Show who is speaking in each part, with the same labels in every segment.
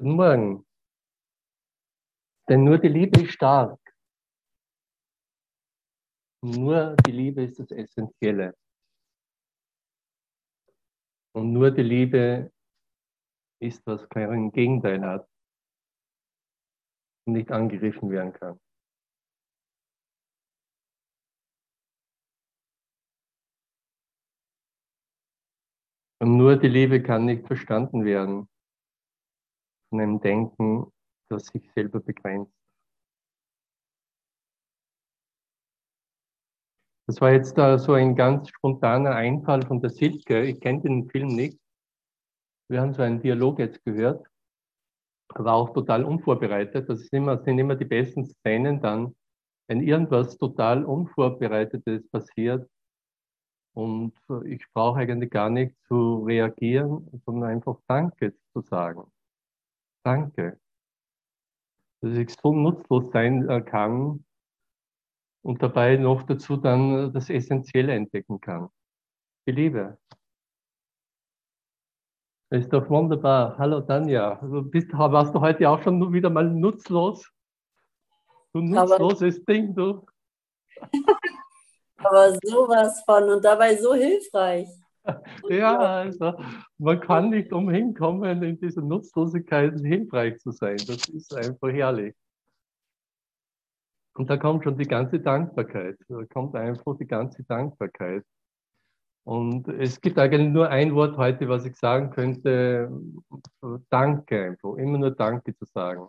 Speaker 1: Guten Morgen. Denn nur die Liebe ist stark. Nur die Liebe ist das Essentielle. Und nur die Liebe ist, was kein Gegenteil hat und nicht angegriffen werden kann. Und nur die Liebe kann nicht verstanden werden von einem Denken, das sich selber begrenzt. Das war jetzt uh, so ein ganz spontaner Einfall von der Silke. Ich kenne den Film nicht. Wir haben so einen Dialog jetzt gehört. War auch total unvorbereitet. Das immer, sind immer die besten Szenen dann, wenn irgendwas total Unvorbereitetes passiert, und ich brauche eigentlich gar nicht zu reagieren, sondern einfach Danke zu sagen. Danke. Dass ich so nutzlos sein äh, kann und dabei noch dazu dann das Essentielle entdecken kann. Die Liebe. Ist doch wunderbar. Hallo Tanja. Du bist, warst du heute auch schon wieder mal nutzlos? Du nutzloses Ding, du.
Speaker 2: Aber sowas von und dabei so hilfreich.
Speaker 1: Ja, also man kann nicht umhin kommen, in dieser Nutzlosigkeit hilfreich zu sein. Das ist einfach herrlich. Und da kommt schon die ganze Dankbarkeit. Da kommt einfach die ganze Dankbarkeit. Und es gibt eigentlich nur ein Wort heute, was ich sagen könnte. Danke einfach. Immer nur Danke zu sagen.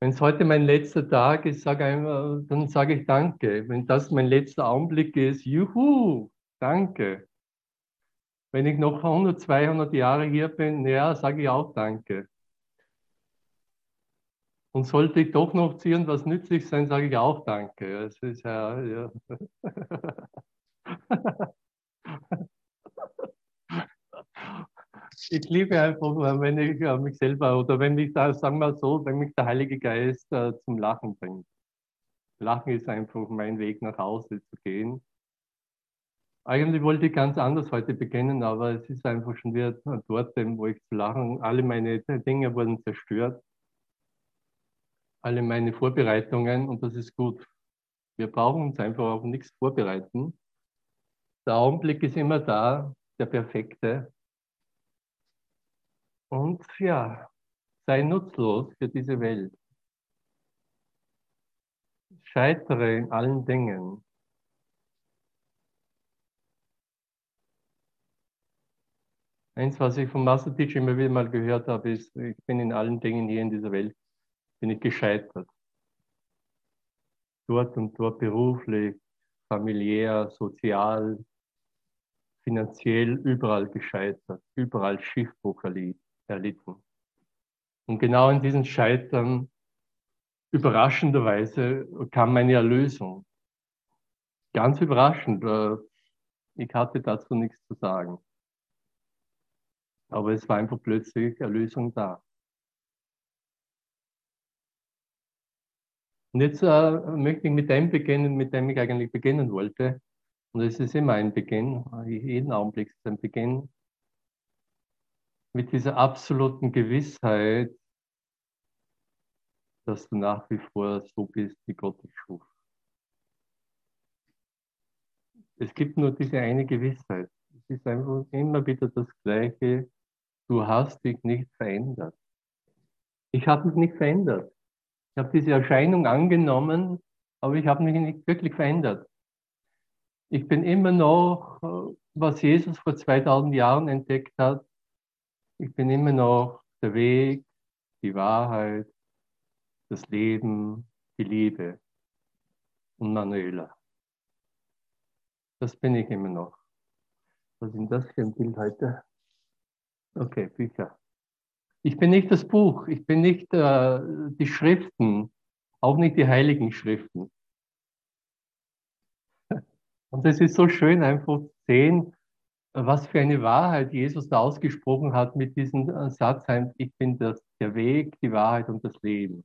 Speaker 1: Wenn es heute mein letzter Tag ist, sag einmal, dann sage ich Danke. Wenn das mein letzter Augenblick ist, juhu, danke. Wenn ich noch 100, 200 Jahre hier bin, ja, sage ich auch Danke. Und sollte ich doch noch zu irgendwas nützlich sein, sage ich auch Danke. Es ist ja, ja. ich liebe einfach, wenn ich äh, mich selber oder wenn mich da, sagen wir so, wenn mich der Heilige Geist äh, zum Lachen bringt. Lachen ist einfach mein Weg nach Hause zu gehen. Eigentlich wollte ich ganz anders heute beginnen, aber es ist einfach schon wieder dort, wo ich zu lachen. Alle meine Dinge wurden zerstört. Alle meine Vorbereitungen und das ist gut. Wir brauchen uns einfach auf nichts vorbereiten. Der Augenblick ist immer da, der perfekte. Und ja, sei nutzlos für diese Welt. Scheitere in allen Dingen. Eins, was ich von Master Teacher immer wieder mal gehört habe, ist, ich bin in allen Dingen hier in dieser Welt, bin ich gescheitert. Dort und dort beruflich, familiär, sozial, finanziell, überall gescheitert, überall Schiffbruch erlitten. Und genau in diesen Scheitern, überraschenderweise, kam meine Erlösung. Ganz überraschend. Äh, ich hatte dazu nichts zu sagen. Aber es war einfach plötzlich Erlösung da. Und jetzt äh, möchte ich mit dem beginnen, mit dem ich eigentlich beginnen wollte. Und es ist immer ein Beginn, jeden Augenblick ist ein Beginn mit dieser absoluten Gewissheit, dass du nach wie vor so bist, wie Gott dich schuf. Es gibt nur diese eine Gewissheit. Es ist einfach immer wieder das Gleiche. Du hast dich nicht verändert. Ich habe mich nicht verändert. Ich habe diese Erscheinung angenommen, aber ich habe mich nicht wirklich verändert. Ich bin immer noch, was Jesus vor 2000 Jahren entdeckt hat, ich bin immer noch der Weg, die Wahrheit, das Leben, die Liebe und Manuela. Das bin ich immer noch. Was ist denn das für ein Bild heute? Okay, Bücher. Ich bin nicht das Buch, ich bin nicht äh, die Schriften, auch nicht die heiligen Schriften. Und es ist so schön einfach zu sehen, was für eine Wahrheit Jesus da ausgesprochen hat mit diesem äh, Satz, ich bin das, der Weg, die Wahrheit und das Leben.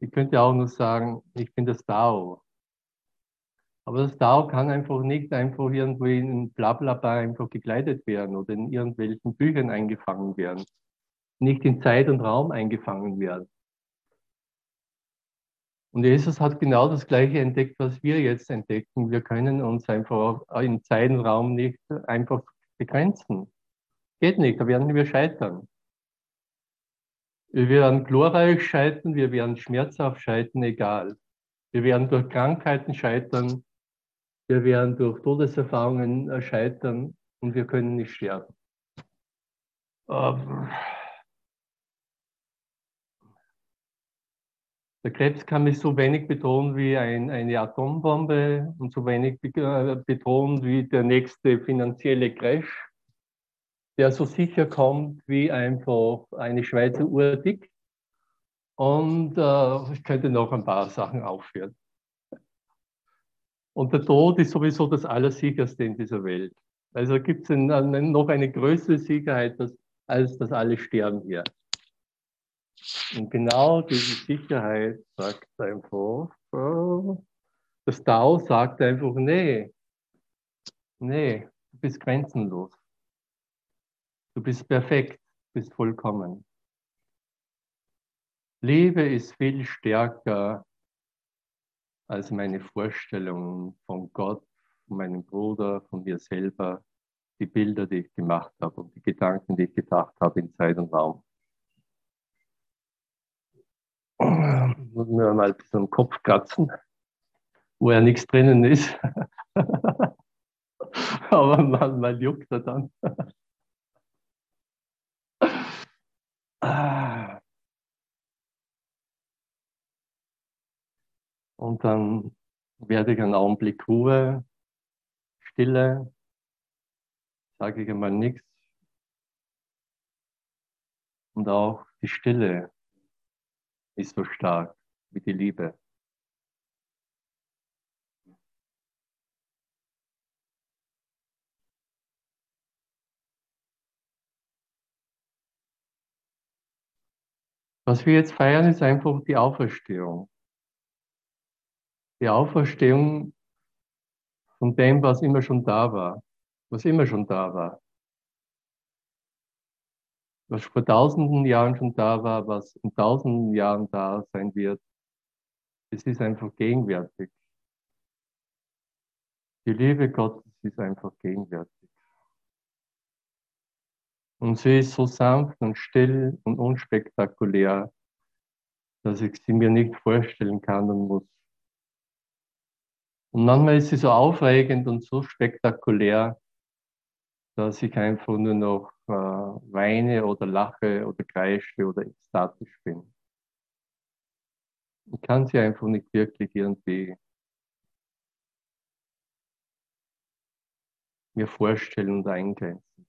Speaker 1: Ich könnte auch nur sagen, ich bin das Tao. Aber das Tao kann einfach nicht einfach irgendwo in Blablabla einfach gekleidet werden oder in irgendwelchen Büchern eingefangen werden. nicht in Zeit und Raum eingefangen werden. Und Jesus hat genau das Gleiche entdeckt, was wir jetzt entdecken. Wir können uns einfach in Zeit und Raum nicht einfach begrenzen. Geht nicht, da werden wir scheitern. Wir werden glorreich scheitern, wir werden schmerzhaft scheitern, egal. Wir werden durch Krankheiten scheitern, wir werden durch Todeserfahrungen scheitern und wir können nicht sterben. Ähm, Der Krebs kann mich so wenig bedrohen wie ein, eine Atombombe und so wenig äh, bedrohen wie der nächste finanzielle Crash, der so sicher kommt wie einfach eine Schweizer Uhr dick. Und äh, ich könnte noch ein paar Sachen aufführen. Und der Tod ist sowieso das Allersicherste in dieser Welt. Also gibt es noch eine größere Sicherheit als dass alle sterben hier. Und genau diese Sicherheit sagt einfach, das Tao sagt einfach, nee, nee, du bist grenzenlos. Du bist perfekt, du bist vollkommen. Liebe ist viel stärker als meine Vorstellungen von Gott, von meinem Bruder, von mir selber, die Bilder, die ich gemacht habe und die Gedanken, die ich gedacht habe in Zeit und Raum. Muss mir mal ein bisschen am Kopf kratzen, wo ja nichts drinnen ist. Aber manchmal juckt er dann. Und dann werde ich einen Augenblick Ruhe, Stille, sage ich einmal nichts. Und auch die Stille ist so stark wie die Liebe. Was wir jetzt feiern, ist einfach die Auferstehung. Die Auferstehung von dem, was immer schon da war, was immer schon da war was vor tausenden Jahren schon da war, was in tausenden Jahren da sein wird. Es ist einfach gegenwärtig. Die Liebe Gottes ist einfach gegenwärtig. Und sie ist so sanft und still und unspektakulär, dass ich sie mir nicht vorstellen kann und muss. Und manchmal ist sie so aufregend und so spektakulär, dass ich einfach nur noch äh, weine oder lache oder kreische oder ekstatisch bin. Ich kann sie einfach nicht wirklich irgendwie mir vorstellen und eingrenzen.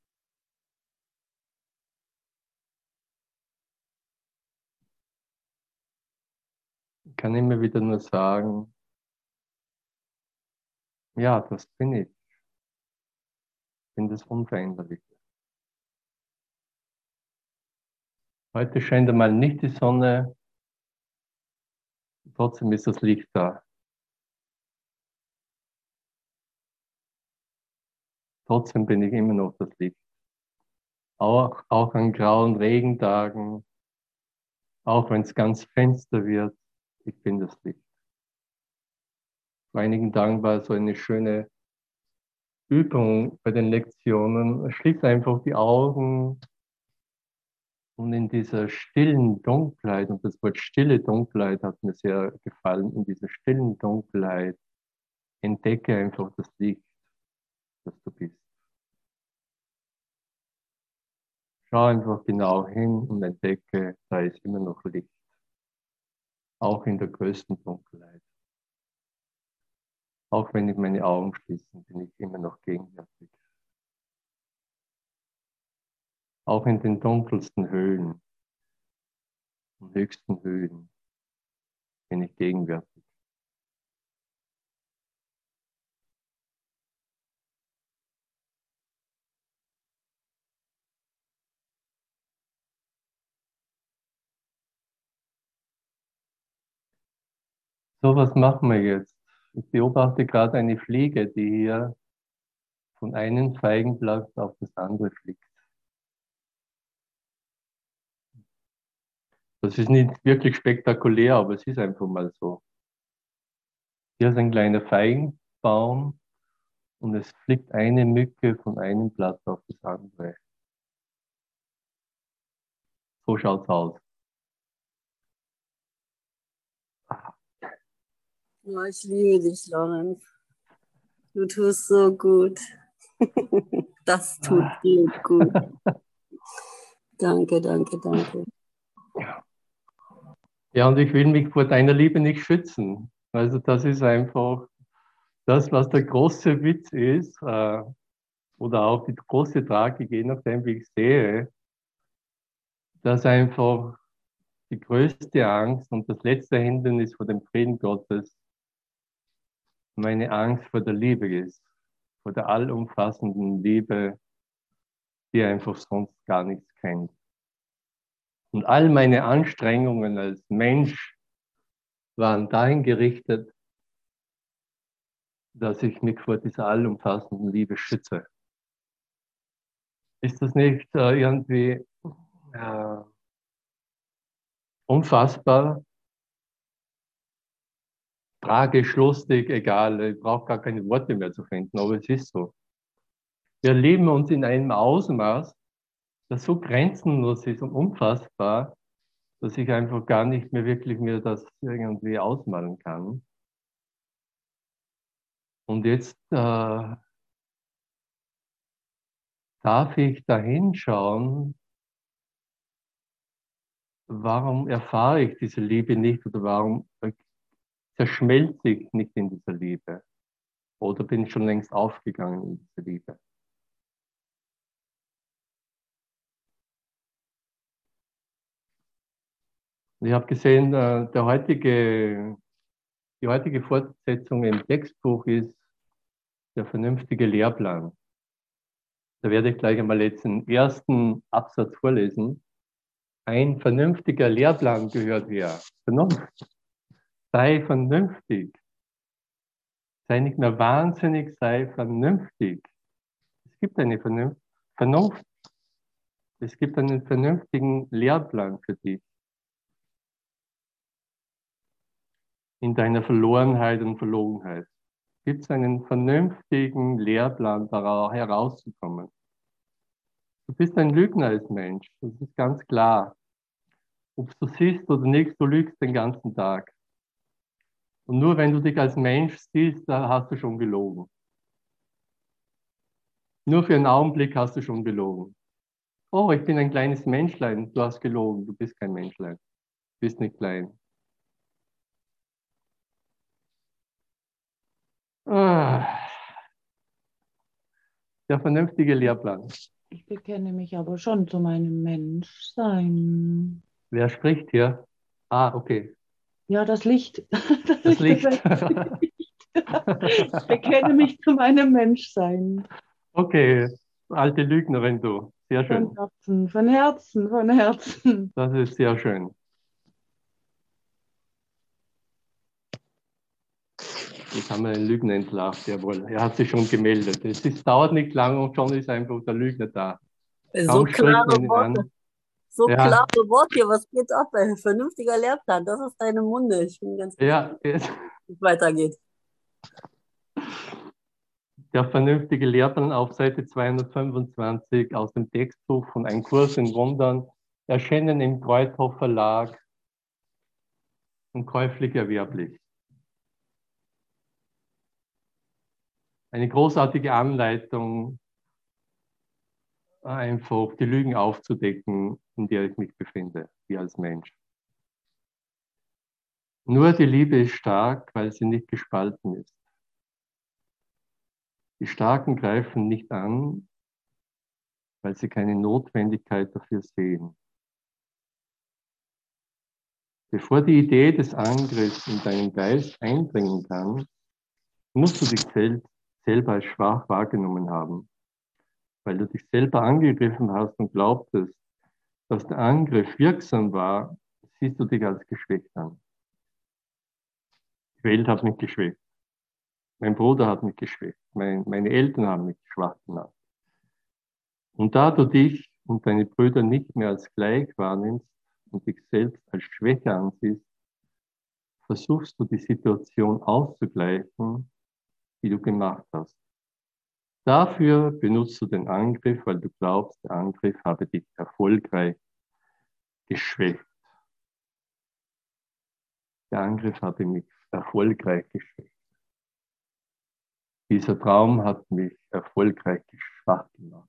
Speaker 1: Ich kann immer wieder nur sagen, ja, das bin ich. Ich bin das Unveränderliche. Heute scheint einmal nicht die Sonne, trotzdem ist das Licht da. Trotzdem bin ich immer noch das Licht. Auch, auch an grauen Regentagen, auch wenn es ganz finster wird, ich bin das Licht. Vor einigen Tagen war so eine schöne Übung bei den Lektionen. Schließ einfach die Augen und in dieser stillen Dunkelheit, und das Wort stille Dunkelheit hat mir sehr gefallen, in dieser stillen Dunkelheit entdecke einfach das Licht, das du bist. Schau einfach genau hin und entdecke, da ist immer noch Licht. Auch in der größten Dunkelheit. Auch wenn ich meine Augen schließe, bin ich immer noch gegenwärtig. auch in den dunkelsten Höhen und höchsten Höhen bin ich gegenwärtig. So, was machen wir jetzt? Ich beobachte gerade eine Fliege, die hier von einem Feigenblatt auf das andere fliegt. Das ist nicht wirklich spektakulär, aber es ist einfach mal so. Hier ist ein kleiner Feigenbaum und es fliegt eine Mücke von einem Blatt auf das andere. So schaut es aus.
Speaker 2: Oh, ich liebe dich, Lorenz. Du tust so gut. Das tut dir gut. Danke, danke, danke.
Speaker 1: Ja, und ich will mich vor deiner Liebe nicht schützen. Also das ist einfach das, was der große Witz ist, äh, oder auch die große Tragik, je nachdem, wie ich sehe, dass einfach die größte Angst und das letzte Hindernis vor dem Frieden Gottes meine Angst vor der Liebe ist, vor der allumfassenden Liebe, die einfach sonst gar nichts kennt. Und all meine Anstrengungen als Mensch waren dahin gerichtet, dass ich mich vor dieser allumfassenden Liebe schütze. Ist das nicht äh, irgendwie äh, unfassbar, tragisch, lustig, egal, ich brauche gar keine Worte mehr zu finden, aber es ist so. Wir leben uns in einem Ausmaß, das so grenzenlos ist und unfassbar, dass ich einfach gar nicht mehr wirklich mir das irgendwie ausmalen kann. Und jetzt äh, darf ich da hinschauen, warum erfahre ich diese Liebe nicht oder warum zerschmelze ich nicht in dieser Liebe? Oder bin schon längst aufgegangen in diese Liebe? Ich habe gesehen, äh, der heutige, die heutige Fortsetzung im Textbuch ist der vernünftige Lehrplan. Da werde ich gleich einmal jetzt den ersten Absatz vorlesen. Ein vernünftiger Lehrplan gehört her. Vernunft. Sei vernünftig. Sei nicht mehr wahnsinnig, sei vernünftig. Es gibt eine Vernunft. Es gibt einen vernünftigen Lehrplan für dich. in deiner Verlorenheit und Verlogenheit? Gibt es einen vernünftigen Lehrplan, da herauszukommen? Du bist ein Lügner als Mensch, das ist ganz klar. Ob du siehst oder nicht, du lügst den ganzen Tag. Und nur wenn du dich als Mensch siehst, da hast du schon gelogen. Nur für einen Augenblick hast du schon gelogen. Oh, ich bin ein kleines Menschlein, du hast gelogen, du bist kein Menschlein. Du bist nicht klein. Ah. Der vernünftige Lehrplan.
Speaker 3: Ich bekenne mich aber schon zu meinem Menschsein.
Speaker 1: Wer spricht hier? Ah, okay.
Speaker 3: Ja, das Licht.
Speaker 1: Das, das Licht.
Speaker 3: ich bekenne mich zu meinem Menschsein.
Speaker 1: Okay, alte Lügnerin du. Sehr schön.
Speaker 3: Von Herzen, von Herzen, von Herzen.
Speaker 1: Das ist sehr schön. Jetzt haben wir einen Lügner entlarvt, jawohl. Er hat sich schon gemeldet. Es ist, dauert nicht lange und schon ist einfach der Lügner da.
Speaker 2: So klare Worte. So ja. klare Worte, was geht ab? Ey? Vernünftiger Lehrplan, das ist deine Munde. Ich bin ganz
Speaker 1: ja,
Speaker 2: wie es weitergeht.
Speaker 1: Der vernünftige Lehrplan auf Seite 225 aus dem Textbuch von Ein Kurs in Wundern, erschienen im Kreuthof Verlag und käuflich erwerblich. eine großartige Anleitung, einfach die Lügen aufzudecken, in der ich mich befinde, wie als Mensch. Nur die Liebe ist stark, weil sie nicht gespalten ist. Die Starken greifen nicht an, weil sie keine Notwendigkeit dafür sehen. Bevor die Idee des Angriffs in deinen Geist eindringen kann, musst du dich selbst selber als schwach wahrgenommen haben, weil du dich selber angegriffen hast und glaubtest, dass der Angriff wirksam war, siehst du dich als geschwächt an. Die Welt hat mich geschwächt. Mein Bruder hat mich geschwächt. Mein, meine Eltern haben mich schwach gemacht. Und da du dich und deine Brüder nicht mehr als gleich wahrnimmst, und dich selbst als Schwäche ansiehst, versuchst du die Situation auszugleichen, die du gemacht hast. Dafür benutzt du den Angriff, weil du glaubst, der Angriff habe dich erfolgreich geschwächt. Der Angriff habe mich erfolgreich geschwächt. Dieser Traum hat mich erfolgreich schwach gemacht.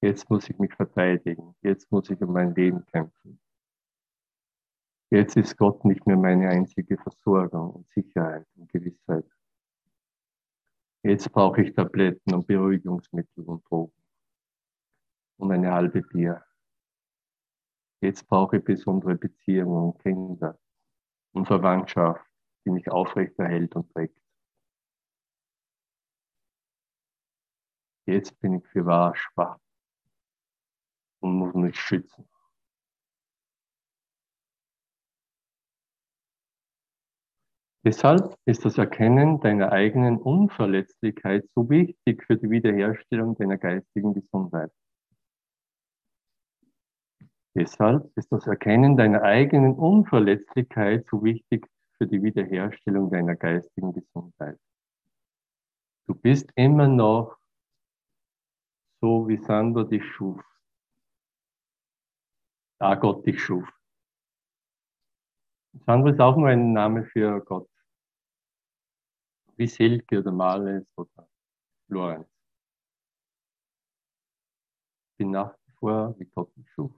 Speaker 1: Jetzt muss ich mich verteidigen. Jetzt muss ich um mein Leben kämpfen. Jetzt ist Gott nicht mehr meine einzige Versorgung und Sicherheit und Gewissheit. Jetzt brauche ich Tabletten und Beruhigungsmittel und Drogen und eine halbe Bier. Jetzt brauche ich besondere Beziehungen und Kinder und Verwandtschaft, die mich aufrechterhält und trägt. Jetzt bin ich für wahr schwach und muss mich schützen. Deshalb ist das Erkennen deiner eigenen Unverletzlichkeit so wichtig für die Wiederherstellung deiner geistigen Gesundheit. Deshalb ist das Erkennen deiner eigenen Unverletzlichkeit so wichtig für die Wiederherstellung deiner geistigen Gesundheit. Du bist immer noch so, wie Sandra dich schuf. Da Gott dich schuf. Sandra ist auch nur ein Name für Gott. Wie Silke oder Males oder Lorenz. Bin nach wie vor, wie Gott dich schuf.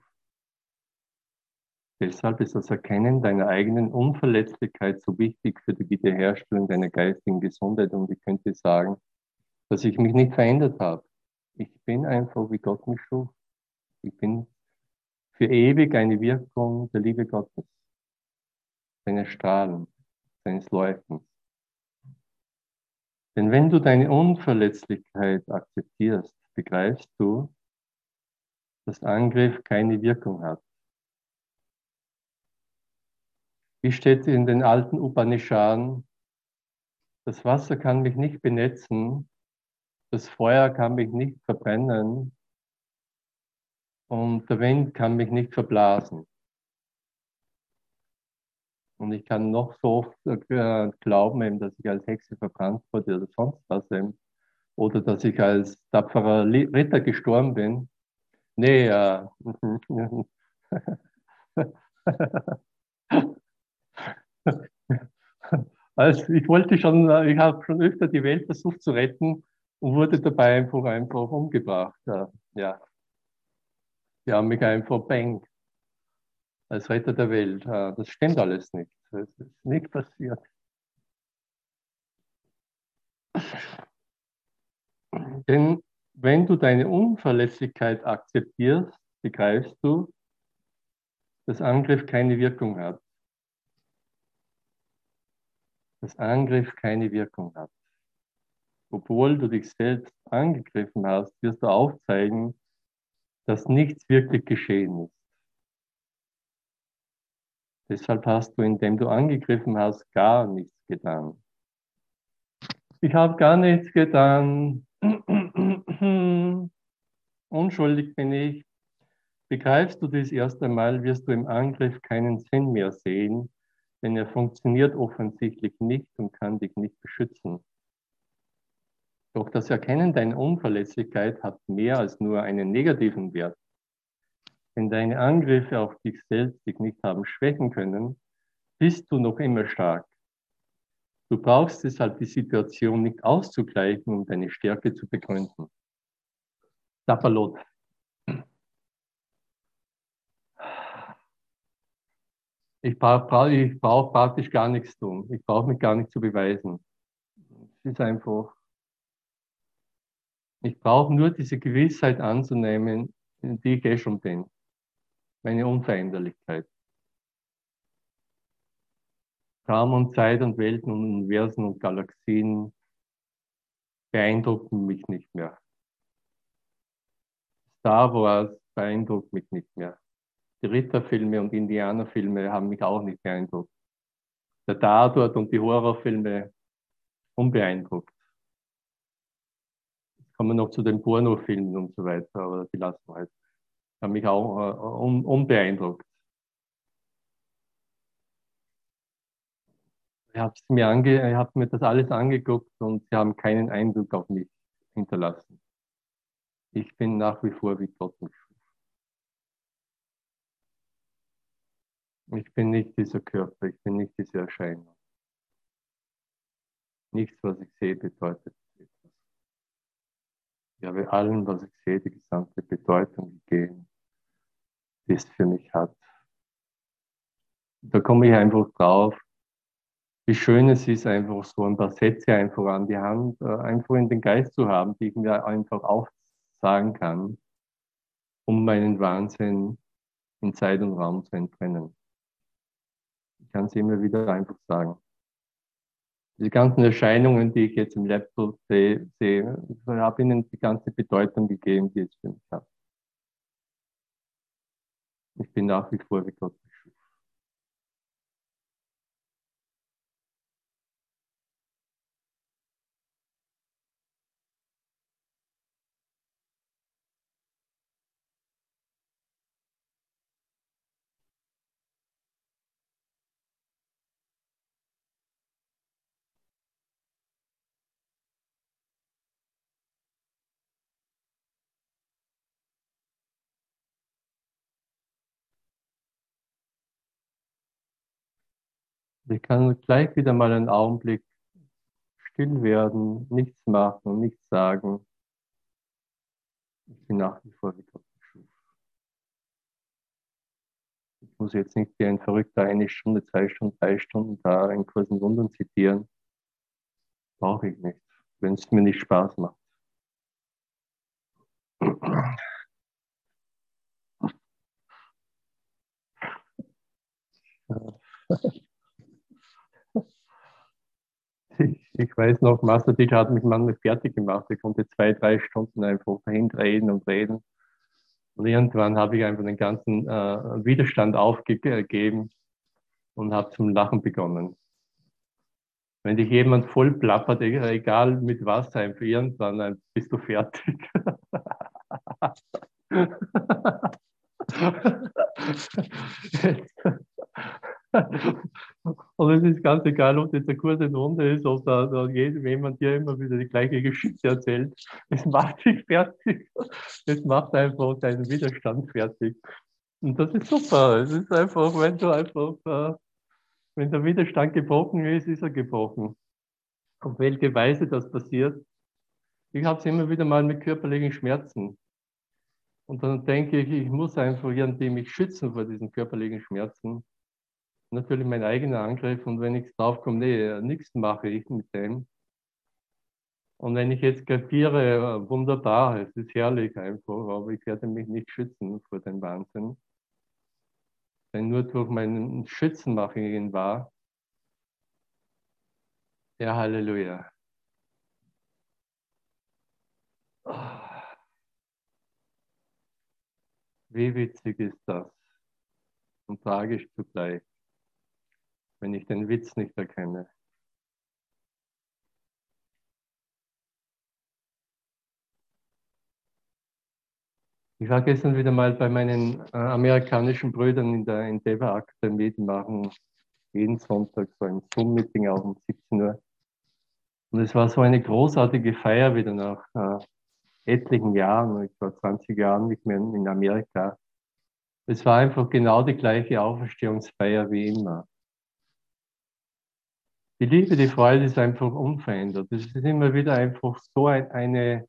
Speaker 1: Deshalb ist das Erkennen deiner eigenen Unverletzlichkeit so wichtig für die Wiederherstellung deiner geistigen Gesundheit. Und ich könnte sagen, dass ich mich nicht verändert habe. Ich bin einfach, wie Gott mich schuf. Ich bin für ewig eine Wirkung der Liebe Gottes, seines Strahlen, seines Leuchtens. Denn wenn du deine Unverletzlichkeit akzeptierst, begreifst du, dass Angriff keine Wirkung hat. Wie steht in den alten Upanishaden? Das Wasser kann mich nicht benetzen, das Feuer kann mich nicht verbrennen und der Wind kann mich nicht verblasen. Und ich kann noch so oft äh, glauben, dass ich als Hexe verbrannt wurde oder sonst was Oder dass ich als tapferer Ritter gestorben bin. Nee, äh, also ich wollte schon, äh, ich habe schon öfter die Welt versucht zu retten und wurde dabei einfach, einfach umgebracht. Ja. Die haben mich einfach bang als Retter der Welt. Das stimmt alles nicht. Das ist nicht passiert. Denn wenn du deine Unverlässlichkeit akzeptierst, begreifst du, dass Angriff keine Wirkung hat. Dass Angriff keine Wirkung hat. Obwohl du dich selbst angegriffen hast, wirst du aufzeigen, dass nichts wirklich geschehen ist. Deshalb hast du, indem du angegriffen hast, gar nichts getan. Ich habe gar nichts getan. Unschuldig bin ich. Begreifst du dies erst einmal, wirst du im Angriff keinen Sinn mehr sehen, denn er funktioniert offensichtlich nicht und kann dich nicht beschützen. Doch das Erkennen deiner Unverlässlichkeit hat mehr als nur einen negativen Wert. Wenn deine Angriffe auf dich selbst dich nicht haben schwächen können, bist du noch immer stark. Du brauchst deshalb die Situation nicht auszugleichen, um deine Stärke zu begründen. Tapalot. Ich brauche brauch praktisch gar nichts tun. Ich brauche mich gar nicht zu beweisen. Es ist einfach ich brauche nur diese Gewissheit anzunehmen, die ich eh schon bin. Meine Unveränderlichkeit. Raum und Zeit und Welten und Universen und Galaxien beeindrucken mich nicht mehr. Star Wars beeindruckt mich nicht mehr. Die Ritterfilme und Indianerfilme haben mich auch nicht beeindruckt. Der Tatort und die Horrorfilme unbeeindruckt kommen wir noch zu den Pornofilmen und so weiter, aber die lassen wir halt hat mich auch äh, un, unbeeindruckt. Ich habe mir, hab mir das alles angeguckt und sie haben keinen Eindruck auf mich hinterlassen. Ich bin nach wie vor wie Gott. Ich bin nicht dieser Körper, ich bin nicht diese Erscheinung. Nichts, was ich sehe, bedeutet etwas. Ich habe allem, was ich sehe, die gesamte Bedeutung gegeben, die es für mich hat. Da komme ich einfach drauf, wie schön es ist, einfach so ein paar Sätze einfach an die Hand, äh, einfach in den Geist zu haben, die ich mir einfach aufsagen kann, um meinen Wahnsinn in Zeit und Raum zu enttrennen. Ich kann es immer wieder einfach sagen. Diese ganzen Erscheinungen, die ich jetzt im Laptop sehe, sehe habe ihnen die ganze Bedeutung gegeben, die es für mich hat. Ich bin nach wie vor wie Ich kann gleich wieder mal einen Augenblick still werden, nichts machen, nichts sagen. Ich bin nach wie vor wie Gott schuf. Ich muss jetzt nicht wie ein Verrückter eine Stunde, zwei Stunden, drei Stunden da in Kursen Wundern zitieren. Brauche ich nicht, wenn es mir nicht Spaß macht. Ich, weiß noch, Master Teacher hat mich manchmal fertig gemacht. Ich konnte zwei, drei Stunden einfach dahin reden und reden. Und irgendwann habe ich einfach den ganzen äh, Widerstand aufgegeben und habe zum Lachen begonnen. Wenn dich jemand voll plappert, e-, egal mit was, einfach irgendwann bist du fertig. Und es ist ganz egal, ob das eine kurze Runde ist oder, oder jemand dir immer wieder die gleiche Geschichte erzählt. Es macht dich fertig. Es macht einfach deinen Widerstand fertig. Und das ist super. Es ist einfach, wenn du einfach, äh, wenn der Widerstand gebrochen ist, ist er gebrochen. Auf welche Weise das passiert. Ich habe es immer wieder mal mit körperlichen Schmerzen. Und dann denke ich, ich muss einfach irgendwie mich schützen vor diesen körperlichen Schmerzen natürlich mein eigener Angriff und wenn ich draufkomme, nee, nichts mache ich mit dem. Und wenn ich jetzt kapiere, wunderbar, es ist herrlich einfach, aber ich werde mich nicht schützen vor dem Wahnsinn. Denn nur durch meinen Schützen mache ich ihn wahr. Ja, Halleluja. Wie witzig ist das und tragisch zugleich wenn ich den Witz nicht erkenne. Ich war gestern wieder mal bei meinen äh, amerikanischen Brüdern in der Endeavor Akademie, die machen jeden Sonntag so ein Zoom-Meeting auch um 17 Uhr. Und es war so eine großartige Feier wieder nach äh, etlichen Jahren, ich war 20 Jahren nicht mehr in Amerika. Es war einfach genau die gleiche Auferstehungsfeier wie immer. Die Liebe, die Freude ist einfach unverändert. Es ist immer wieder einfach so eine,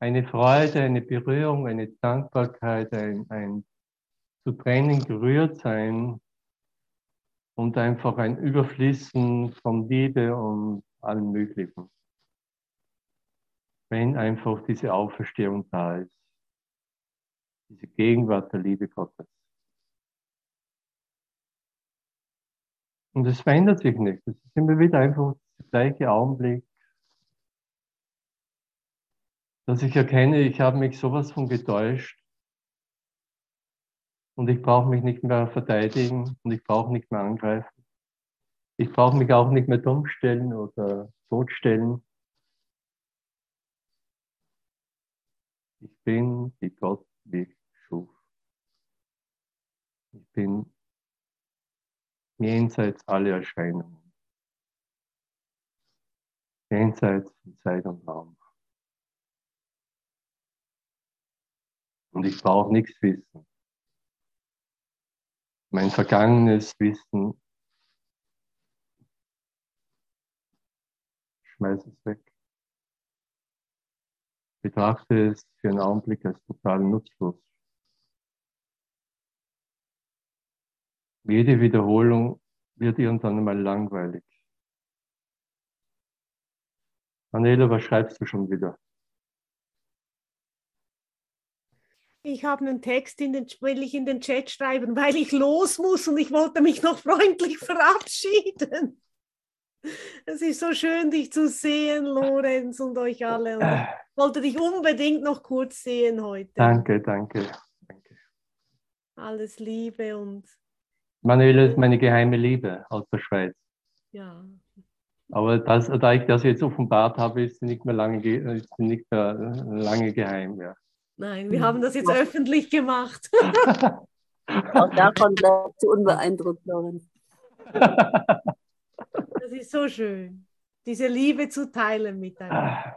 Speaker 1: eine Freude, eine Berührung, eine Dankbarkeit, ein, ein zu Tränen gerührt sein und einfach ein Überfließen von Liebe und allem Möglichen. Wenn einfach diese Auferstehung da ist, diese Gegenwart der Liebe Gottes. Und es verändert sich nicht. Es ist immer wieder einfach der gleiche Augenblick, dass ich erkenne, ich habe mich sowas von getäuscht und ich brauche mich nicht mehr verteidigen und ich brauche nicht mehr angreifen. Ich brauche mich auch nicht mehr dumm stellen oder totstellen. Ich bin, wie Gott mich schuf. bin jenseits aller Erscheinungen, jenseits von Zeit und Raum. Und ich brauche nichts wissen. Mein vergangenes Wissen, schmeiß es weg. Betrachte es für einen Augenblick als total nutzlos. Jede Wiederholung wird irgendwann einmal langweilig. Manela, was schreibst du schon wieder?
Speaker 4: Ich habe einen Text, in den, will ich in den Chat schreiben, weil ich los muss und ich wollte mich noch freundlich verabschieden. Es ist so schön, dich zu sehen, Lorenz und euch alle. Und ich wollte dich unbedingt noch kurz sehen heute.
Speaker 1: Danke, danke, danke.
Speaker 4: Alles Liebe und.
Speaker 1: Manuela ist meine geheime Liebe aus der Schweiz.
Speaker 4: Ja.
Speaker 1: Aber das, da ich das jetzt offenbart habe, ist sie nicht mehr lange, ist sie nicht mehr lange geheim. Ja.
Speaker 4: Nein, wir haben das jetzt öffentlich gemacht.
Speaker 2: Auch davon bleibst du unbeeindruckt, Lorenz.
Speaker 4: Das ist so schön, diese Liebe zu teilen miteinander.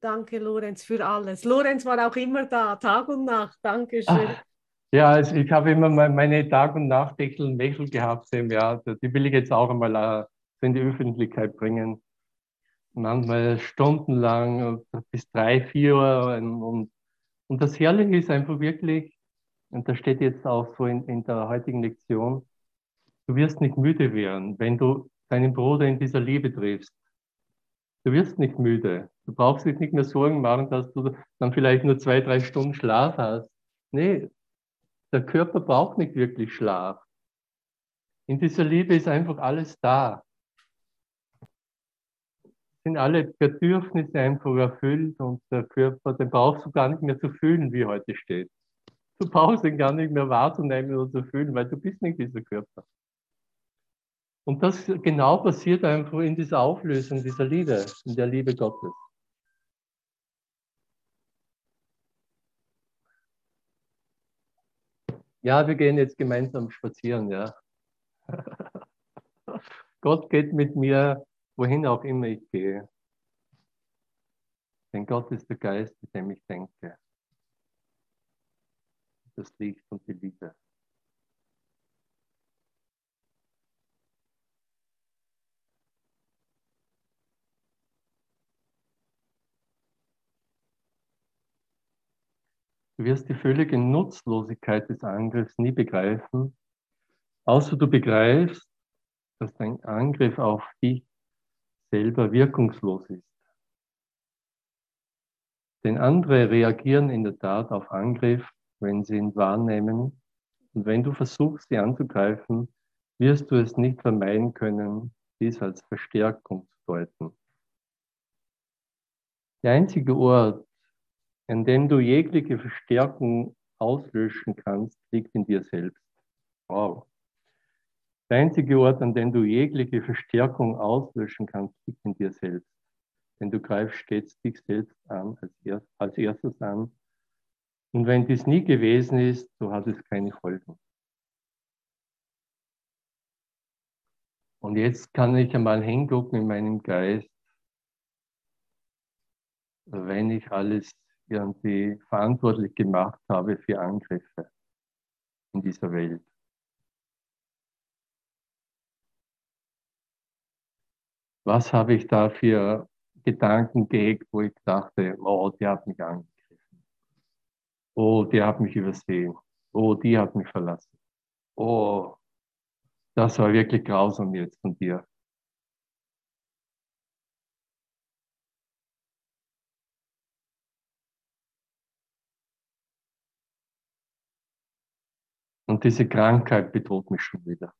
Speaker 4: Danke, Lorenz, für alles. Lorenz war auch immer da, Tag und Nacht. Dankeschön.
Speaker 1: Ja, also ich habe immer meine Tag- und Nachtdeckel und Wächel gehabt. Ja. Die will ich jetzt auch einmal in die Öffentlichkeit bringen manchmal stundenlang bis drei, vier Uhr. Und, und das Herrliche ist einfach wirklich, und das steht jetzt auch so in, in der heutigen Lektion, du wirst nicht müde werden, wenn du deinen Bruder in dieser Liebe triffst. Du wirst nicht müde. Du brauchst dich nicht mehr Sorgen machen, dass du dann vielleicht nur zwei, drei Stunden Schlaf hast. Nee, der Körper braucht nicht wirklich Schlaf. In dieser Liebe ist einfach alles da sind alle Bedürfnisse einfach erfüllt und der Körper, den brauchst du gar nicht mehr zu fühlen, wie heute steht. Du brauchst ihn gar nicht mehr wahrzunehmen oder zu fühlen, weil du bist nicht dieser Körper. Und das genau passiert einfach in dieser Auflösung dieser Liebe, in der Liebe Gottes. Ja, wir gehen jetzt gemeinsam spazieren, ja. Gott geht mit mir wohin auch immer ich gehe. Denn Gott ist der Geist, mit dem ich denke. Das Licht und die Liebe. Du wirst die völlige Nutzlosigkeit des Angriffs nie begreifen, außer du begreifst, dass dein Angriff auf dich selber wirkungslos ist. Denn andere reagieren in der Tat auf Angriff, wenn sie ihn wahrnehmen. Und wenn du versuchst, sie anzugreifen, wirst du es nicht vermeiden können, dies als Verstärkung zu deuten. Der einzige Ort, an dem du jegliche Verstärkung auslöschen kannst, liegt in dir selbst. Wow. Der einzige Ort, an dem du jegliche Verstärkung auslöschen kannst, liegt in dir selbst. Denn du greifst stets dich selbst an, als, erst, als erstes an. Und wenn dies nie gewesen ist, so hat es keine Folgen. Und jetzt kann ich einmal hingucken in meinem Geist, wenn ich alles irgendwie verantwortlich gemacht habe für Angriffe in dieser Welt. was habe ich da für Gedanken gehegt, wo ich dachte, oh, der hat mich angegriffen. Oh, der hat mich übersehen. Oh, die hat mich verlassen. Oh, das war wirklich grausam jetzt von dir. Und diese Krankheit bedroht mich schon wieder.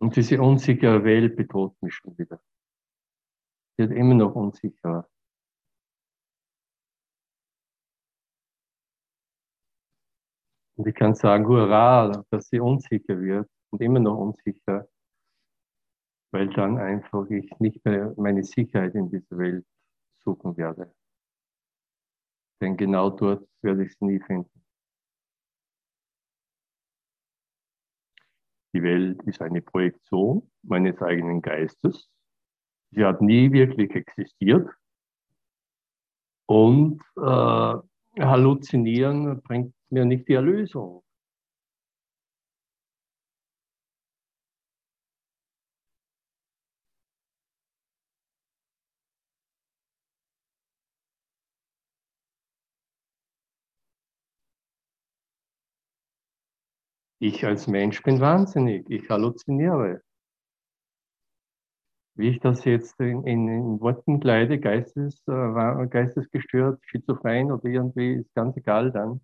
Speaker 1: Und diese unsichere Welt bedroht mich schon wieder. Sie wird immer noch unsicherer. Und ich kann sagen, hurra, dass sie unsicher wird und immer noch unsicher. weil dann einfach ich nicht mehr meine Sicherheit in dieser Welt suchen werde. Denn genau dort werde ich sie nie finden. Die Welt ist eine Projektion meines eigenen Geistes. Sie hat nie wirklich existiert. Und äh, Halluzinieren bringt mir nicht die Erlösung. Ich als Mensch bin wahnsinnig, ich halluziniere. Wie ich das jetzt in, in, in Worten kleide, Geistes, äh, geistesgestört, schizophren oder irgendwie, ist ganz egal dann.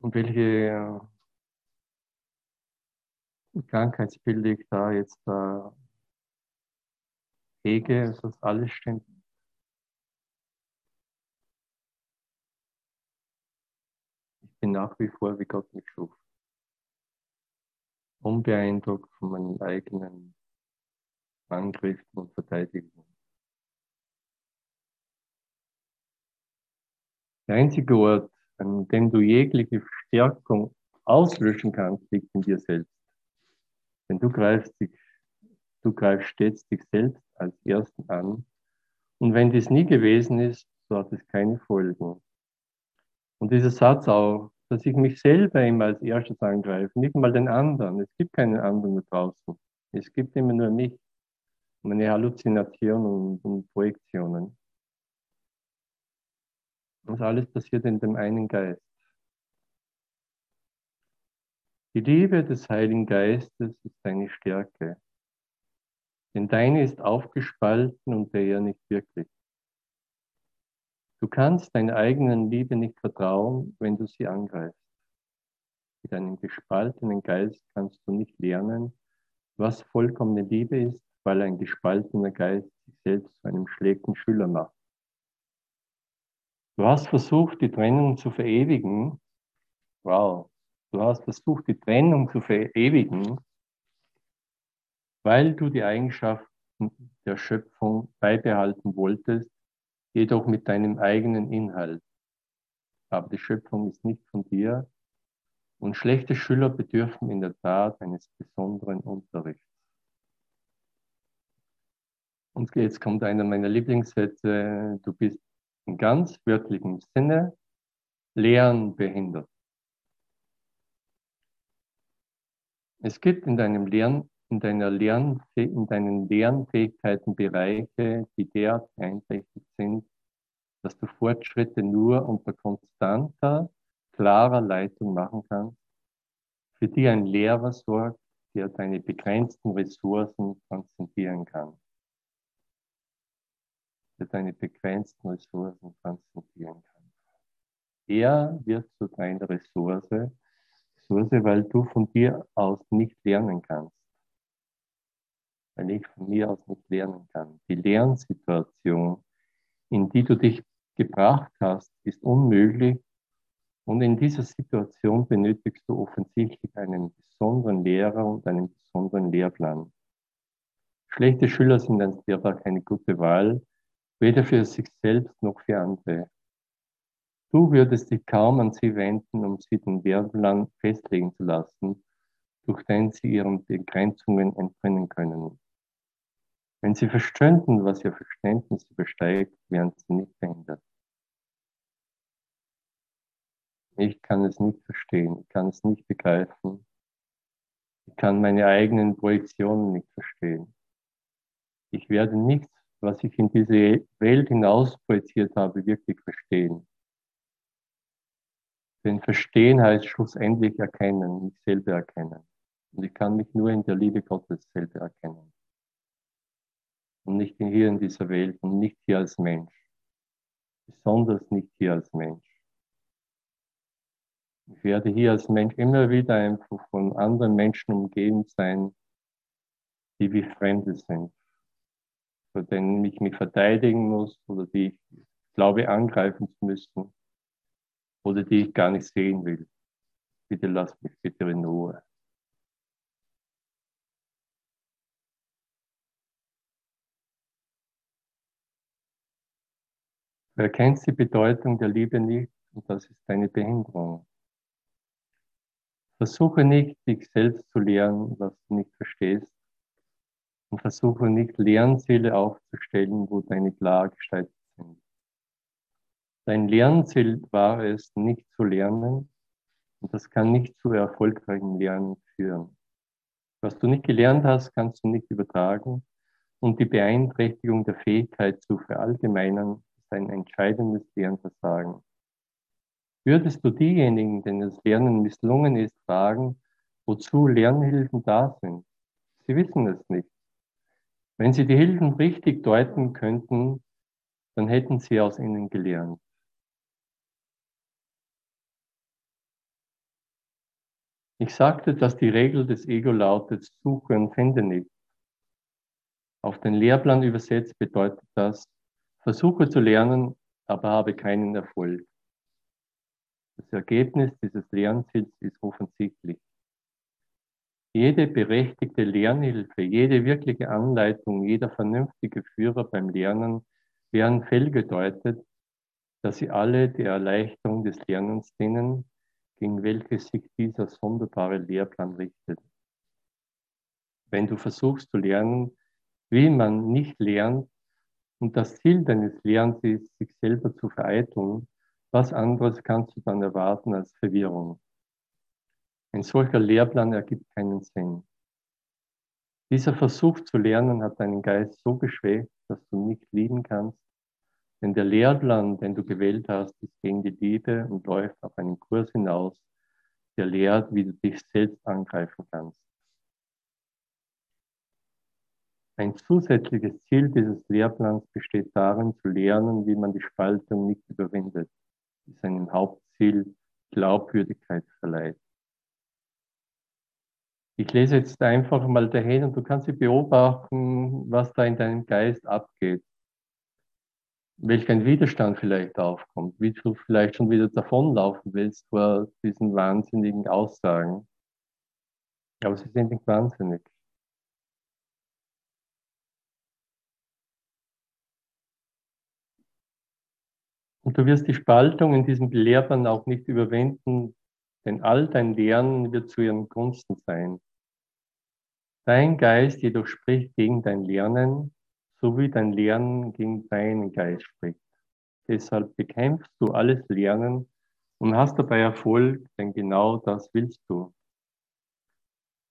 Speaker 1: Und welche äh, Krankheitsbilder ich da jetzt äh, hege, das alles stimmt. Bin nach wie vor, wie Gott mich schuf. Unbeeindruckt von meinen eigenen Angriffen und Verteidigungen. Der einzige Ort, an dem du jegliche Stärkung auslöschen kannst, liegt in dir selbst. Denn du greifst dich, du greifst stets dich selbst als Ersten an. Und wenn dies nie gewesen ist, so hat es keine Folgen. Und dieser Satz auch, dass ich mich selber immer als erstes angreife, nicht mal den anderen. Es gibt keinen anderen da draußen. Es gibt immer nur mich, meine Halluzinationen und Projektionen. Und alles passiert in dem einen Geist. Die Liebe des Heiligen Geistes ist deine Stärke. Denn deine ist aufgespalten und der nicht wirklich. Du kannst deiner eigenen Liebe nicht vertrauen, wenn du sie angreifst. Mit einem gespaltenen Geist kannst du nicht lernen, was vollkommene Liebe ist, weil ein gespaltener Geist sich selbst zu einem schlechten Schüler macht. Du hast versucht, die Trennung zu verewigen. Wow. Du hast versucht, die Trennung zu verewigen, weil du die Eigenschaften der Schöpfung beibehalten wolltest, jedoch mit deinem eigenen Inhalt. Aber die Schöpfung ist nicht von dir und schlechte Schüler bedürfen in der Tat eines besonderen Unterrichts. Und jetzt kommt einer meiner Lieblingssätze, du bist in ganz wörtlichem Sinne lernbehindert. Es gibt in deinem Lern, in deiner Lern, in deinen Lernfähigkeiten Bereiche, die derart beeinträchtigt sind, dass du Fortschritte nur unter konstanter, klarer Leitung machen kannst, für die ein Lehrer sorgt, der deine begrenzten Ressourcen konzentrieren kann. Der deine begrenzten Ressourcen konzentrieren kann. Er wird zu deiner Ressource, Ressource, weil du von dir aus nicht lernen kannst weil ich von mir aus nicht lernen kann. Die Lernsituation, in die du dich gebracht hast, ist unmöglich. Und in dieser Situation benötigst du offensichtlich einen besonderen Lehrer und einen besonderen Lehrplan. Schlechte Schüler sind als Lehrer keine gute Wahl, weder für sich selbst noch für andere. Du würdest dich kaum an sie wenden, um sie den Lehrplan festlegen zu lassen, durch den sie ihren Begrenzungen entrinnen können. Wenn sie verstünden, was ihr Verständnis übersteigt, werden sie nicht behindert. Ich kann es nicht verstehen, ich kann es nicht begreifen. Ich kann meine eigenen Projektionen nicht verstehen. Ich werde nichts, was ich in diese Welt hinaus projiziert habe, wirklich verstehen. Denn verstehen heißt schlussendlich erkennen, mich selber erkennen. Und ich kann mich nur in der Liebe Gottes selber erkennen und nicht hier in dieser Welt und nicht hier als Mensch. Besonders nicht hier als Mensch. Ich werde hier als Mensch immer wieder einfach von anderen Menschen umgeben sein, die wie Fremde sind, vor denen ich mich verteidigen muss oder die ich glaube angreifen zu müssen oder die ich gar nicht sehen will. Bitte lass mich bitte in Ruhe. Du erkennst die Bedeutung der Liebe nicht und das ist deine Behinderung. Versuche nicht, dich selbst zu lehren, was du nicht verstehst. Und versuche nicht, Lernziele aufzustellen, wo deine klar gestaltet sind. Dein Lernziel war es, nicht zu lernen, und das kann nicht zu erfolgreichem Lernen führen. Was du nicht gelernt hast, kannst du nicht übertragen. Und die Beeinträchtigung der Fähigkeit zu verallgemeinern ist ein entscheidendes Lernversagen. Würdest du diejenigen, denen das Lernen misslungen ist, fragen, wozu Lernhilfen da sind? Sie wissen es nicht. Wenn sie die Hilfen richtig deuten könnten, dann hätten sie aus ihnen gelernt. Ich sagte, dass die Regel des Ego lautet, suche und finde nicht. Auf den Lehrplan übersetzt bedeutet das, versuche zu lernen, aber habe keinen Erfolg. Das Ergebnis dieses Lernziels ist offensichtlich. Jede berechtigte Lernhilfe, jede wirkliche Anleitung, jeder vernünftige Führer beim Lernen wären fehlgedeutet, dass sie alle der Erleichterung des Lernens dienen, gegen welche sich dieser sonderbare Lehrplan richtet. Wenn du versuchst zu lernen, wie man nicht lernt und das Ziel deines Lernens ist, sich selber zu vereiteln, was anderes kannst du dann erwarten als Verwirrung? Ein solcher Lehrplan ergibt keinen Sinn. Dieser Versuch zu lernen hat deinen Geist so geschwächt, dass du nicht lieben kannst, denn der Lehrplan, den du gewählt hast, ist gegen die Liebe und läuft auf einen Kurs hinaus, der lehrt, wie du dich selbst angreifen kannst. Ein zusätzliches Ziel dieses Lehrplans besteht darin, zu lernen, wie man die Spaltung nicht überwindet seinem Hauptziel Glaubwürdigkeit verleiht. Ich lese jetzt einfach mal dahin und du kannst sie beobachten, was da in deinem Geist abgeht. Welch ein Widerstand vielleicht aufkommt, wie du vielleicht schon wieder davonlaufen willst vor diesen wahnsinnigen Aussagen. Aber sie sind nicht wahnsinnig. Und du wirst die Spaltung in diesem Lehrband auch nicht überwinden, denn all dein Lernen wird zu ihren Gunsten sein. Dein Geist jedoch spricht gegen dein Lernen, so wie dein Lernen gegen deinen Geist spricht. Deshalb bekämpfst du alles Lernen und hast dabei Erfolg, denn genau das willst du.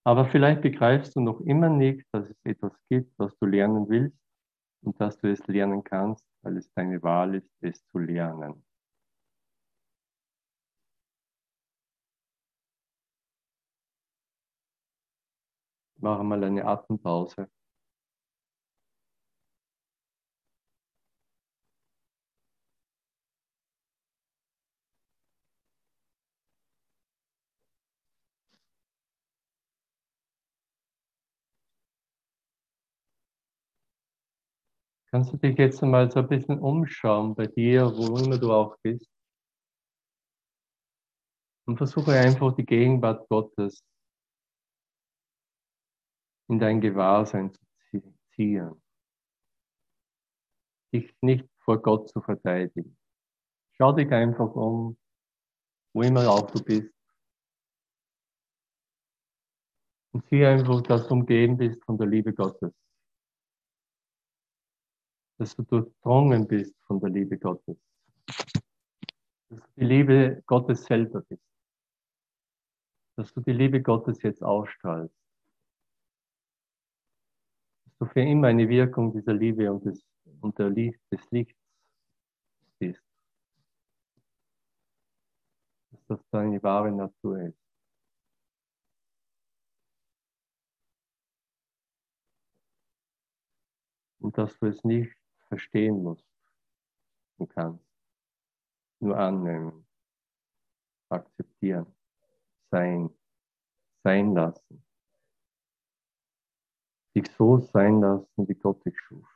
Speaker 1: Aber vielleicht begreifst du noch immer nicht, dass es etwas gibt, was du lernen willst und dass du es lernen kannst weil es deine Wahl ist, es zu lernen. Machen mal eine Atempause. Kannst du dich jetzt mal so ein bisschen umschauen bei dir, wo immer du auch bist? Und versuche einfach die Gegenwart Gottes in dein Gewahrsein zu ziehen. Dich nicht vor Gott zu verteidigen. Schau dich einfach um, wo immer auch du bist. Und sieh einfach, dass du umgeben bist von der Liebe Gottes dass du durchdrungen bist von der Liebe Gottes. Dass du die Liebe Gottes selber bist. Dass du die Liebe Gottes jetzt ausstrahlst. Dass du für immer eine Wirkung dieser Liebe und des, und der des Lichts bist. Dass das deine wahre Natur ist. und dass du es nicht verstehen musst und kannst. Nur annehmen, akzeptieren, sein, sein lassen. Dich so sein lassen, wie Gott dich schuf.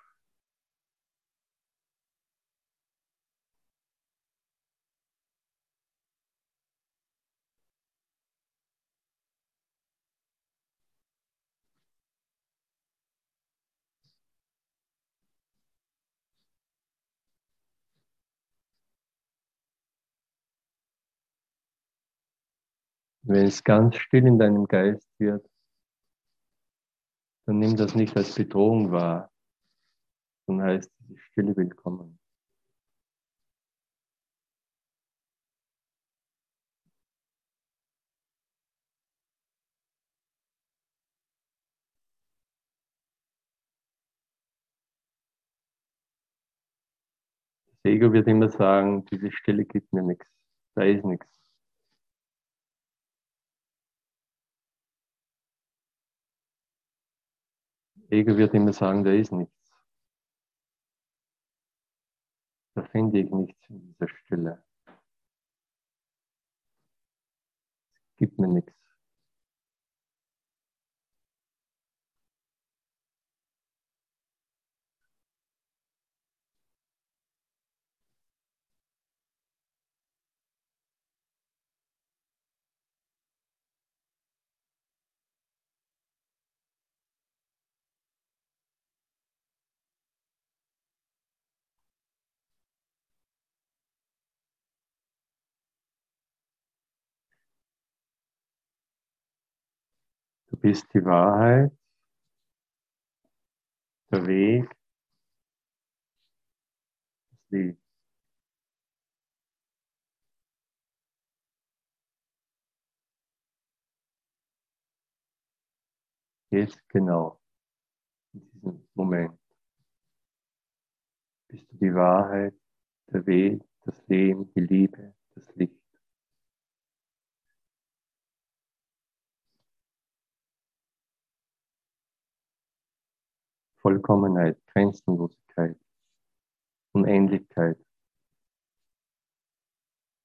Speaker 1: Wenn es ganz still in deinem Geist wird, dann nimm das nicht als Bedrohung wahr, sondern heißt, Stille willkommen. Das Ego wird immer sagen, diese Stille gibt mir nichts, da ist nichts. Ego wird immer sagen, da ist nichts. Da finde ich nichts in dieser Stille. Es gibt mir nichts. Bist die Wahrheit, der Weg, das Licht. Jetzt genau, in diesem Moment, bist du die Wahrheit, der Weg, das Leben, die Liebe, das Licht. Vollkommenheit, Grenzenlosigkeit, Unendlichkeit.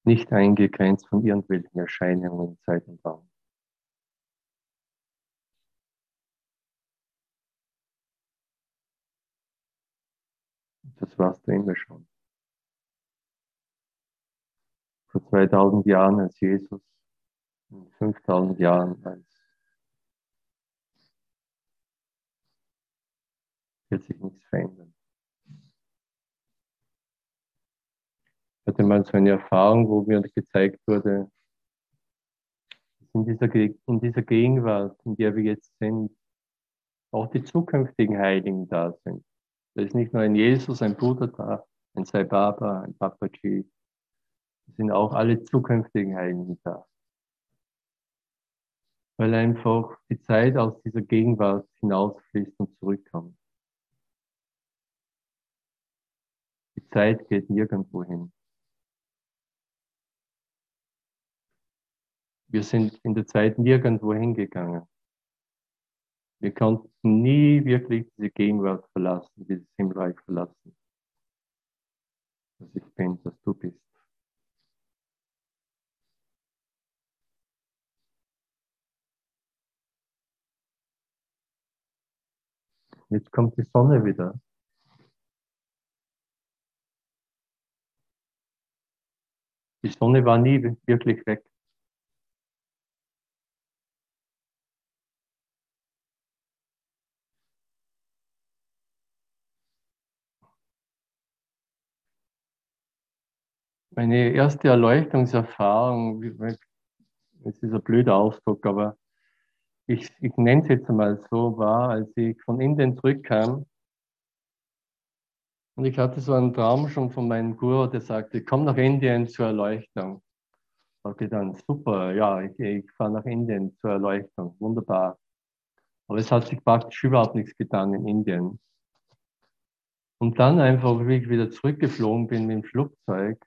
Speaker 1: Nicht eingegrenzt von irgendwelchen Erscheinungen in Zeit und Raum. Das warst du immer schon. Vor 2000 Jahren als Jesus, 5000 Jahren als wird sich nichts verändern. Ich hatte mal so eine Erfahrung, wo mir gezeigt wurde, dass in dieser, in dieser Gegenwart, in der wir jetzt sind, auch die zukünftigen Heiligen da sind. Da ist nicht nur ein Jesus, ein Buddha da, ein Sai Baba, ein Papaji. Es sind auch alle zukünftigen Heiligen da. Weil einfach die Zeit aus dieser Gegenwart hinausfließt und zurückkommt. Zeit geht nirgendwo hin. Wir sind in der Zeit nirgendwo hingegangen. Wir konnten nie wirklich diese Gegenwart verlassen, dieses Himmelreich verlassen. Dass ich bin, dass du bist. Jetzt kommt die Sonne wieder. Die Sonne war nie wirklich weg. Meine erste Erleuchtungserfahrung, es ist ein blöder Ausdruck, aber ich, ich nenne es jetzt mal so, war, als ich von Indien zurückkam und ich hatte so einen Traum schon von meinem Guru, der sagte, komm nach Indien zur Erleuchtung. Ich sagte dann, super, ja, ich, ich fahre nach Indien zur Erleuchtung, wunderbar. Aber es hat sich praktisch überhaupt nichts getan in Indien. Und dann einfach, wie ich wieder zurückgeflogen bin mit dem Flugzeug,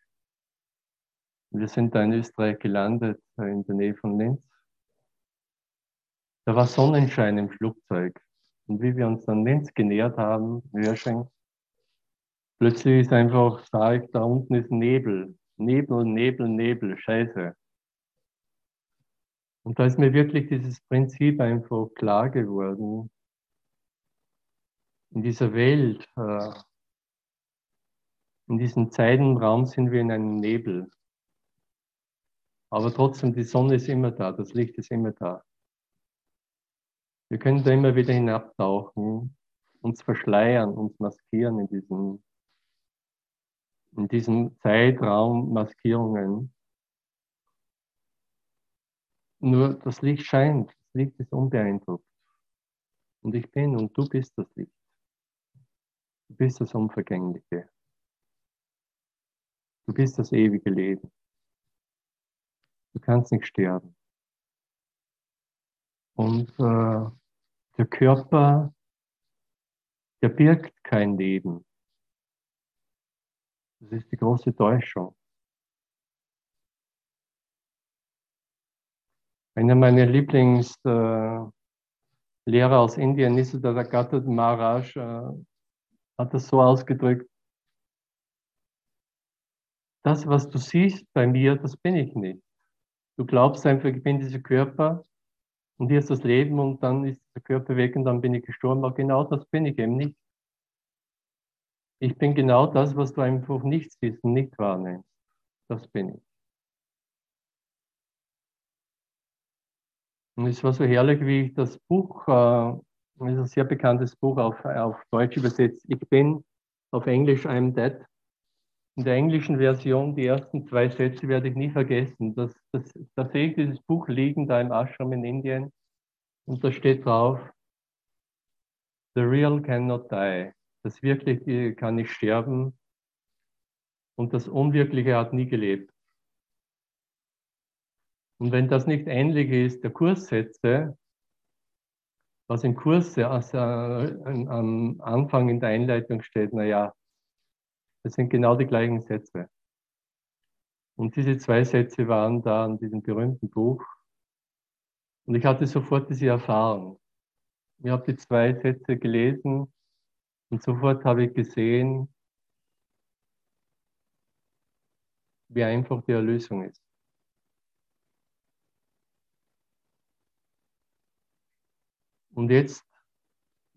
Speaker 1: wir sind da in Österreich gelandet, in der Nähe von Linz. Da war Sonnenschein im Flugzeug. Und wie wir uns dann Linz genähert haben, Hörsching, Plötzlich ist einfach, ich, da unten ist Nebel. Nebel, Nebel, Nebel, Scheiße. Und da ist mir wirklich dieses Prinzip einfach klar geworden. In dieser Welt, äh, in diesem Zeitenraum sind wir in einem Nebel. Aber trotzdem, die Sonne ist immer da, das Licht ist immer da. Wir können da immer wieder hinabtauchen, uns verschleiern, uns maskieren in diesem in diesem Zeitraum Maskierungen. Nur das Licht scheint, das Licht ist unbeeindruckt. Und ich bin und du bist das Licht. Du bist das Unvergängliche. Du bist das ewige Leben. Du kannst nicht sterben. Und äh, der Körper, der birgt kein Leben. Das ist die große Täuschung. Einer meiner Lieblingslehrer äh, aus Indien, Nisada Gatta Maharaj, äh, hat das so ausgedrückt. Das, was du siehst bei mir, das bin ich nicht. Du glaubst einfach, ich bin dieser Körper und hier ist das Leben und dann ist der Körper weg und dann bin ich gestorben. Aber genau das bin ich eben nicht. Ich bin genau das, was du einfach nicht siehst und nicht wahrnimmst. Das bin ich. Und es war so herrlich, wie ich das Buch, äh, ist ein sehr bekanntes Buch auf, auf Deutsch übersetzt, Ich bin, auf Englisch I'm Dead. In der englischen Version, die ersten zwei Sätze werde ich nie vergessen. Das, das, da sehe ich dieses Buch liegen, da im Ashram in Indien. Und da steht drauf, The real cannot die. Das Wirkliche kann nicht sterben. Und das Unwirkliche hat nie gelebt. Und wenn das nicht ähnlich ist der Kurssätze, was in Kurse also am Anfang in der Einleitung steht, naja, das sind genau die gleichen Sätze. Und diese zwei Sätze waren da in diesem berühmten Buch. Und ich hatte sofort diese Erfahrung. Ich habe die zwei Sätze gelesen und sofort habe ich gesehen, wie einfach die Erlösung ist. Und jetzt,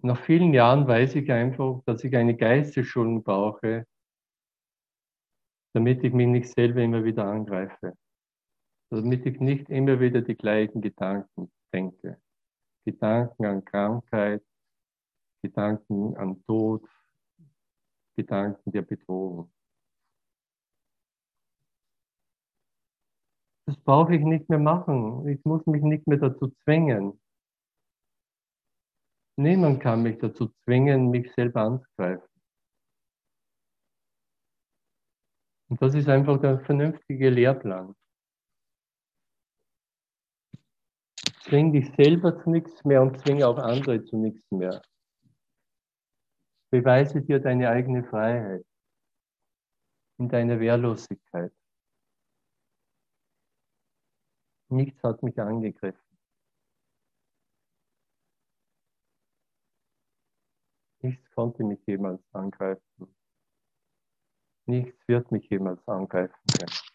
Speaker 1: nach vielen Jahren, weiß ich einfach, dass ich eine Geistesschulung brauche, damit ich mich nicht selber immer wieder angreife. Damit ich nicht immer wieder die gleichen Gedanken denke. Gedanken an Krankheit, Gedanken an Tod, Gedanken der Bedrohung. Das brauche ich nicht mehr machen. Ich muss mich nicht mehr dazu zwingen. Niemand kann mich dazu zwingen, mich selber anzugreifen. Und das ist einfach der vernünftige Lehrplan. Zwing dich selber zu nichts mehr und zwinge auch andere zu nichts mehr. Beweise dir deine eigene Freiheit in deiner Wehrlosigkeit. Nichts hat mich angegriffen. Nichts konnte mich jemals angreifen. Nichts wird mich jemals angreifen können.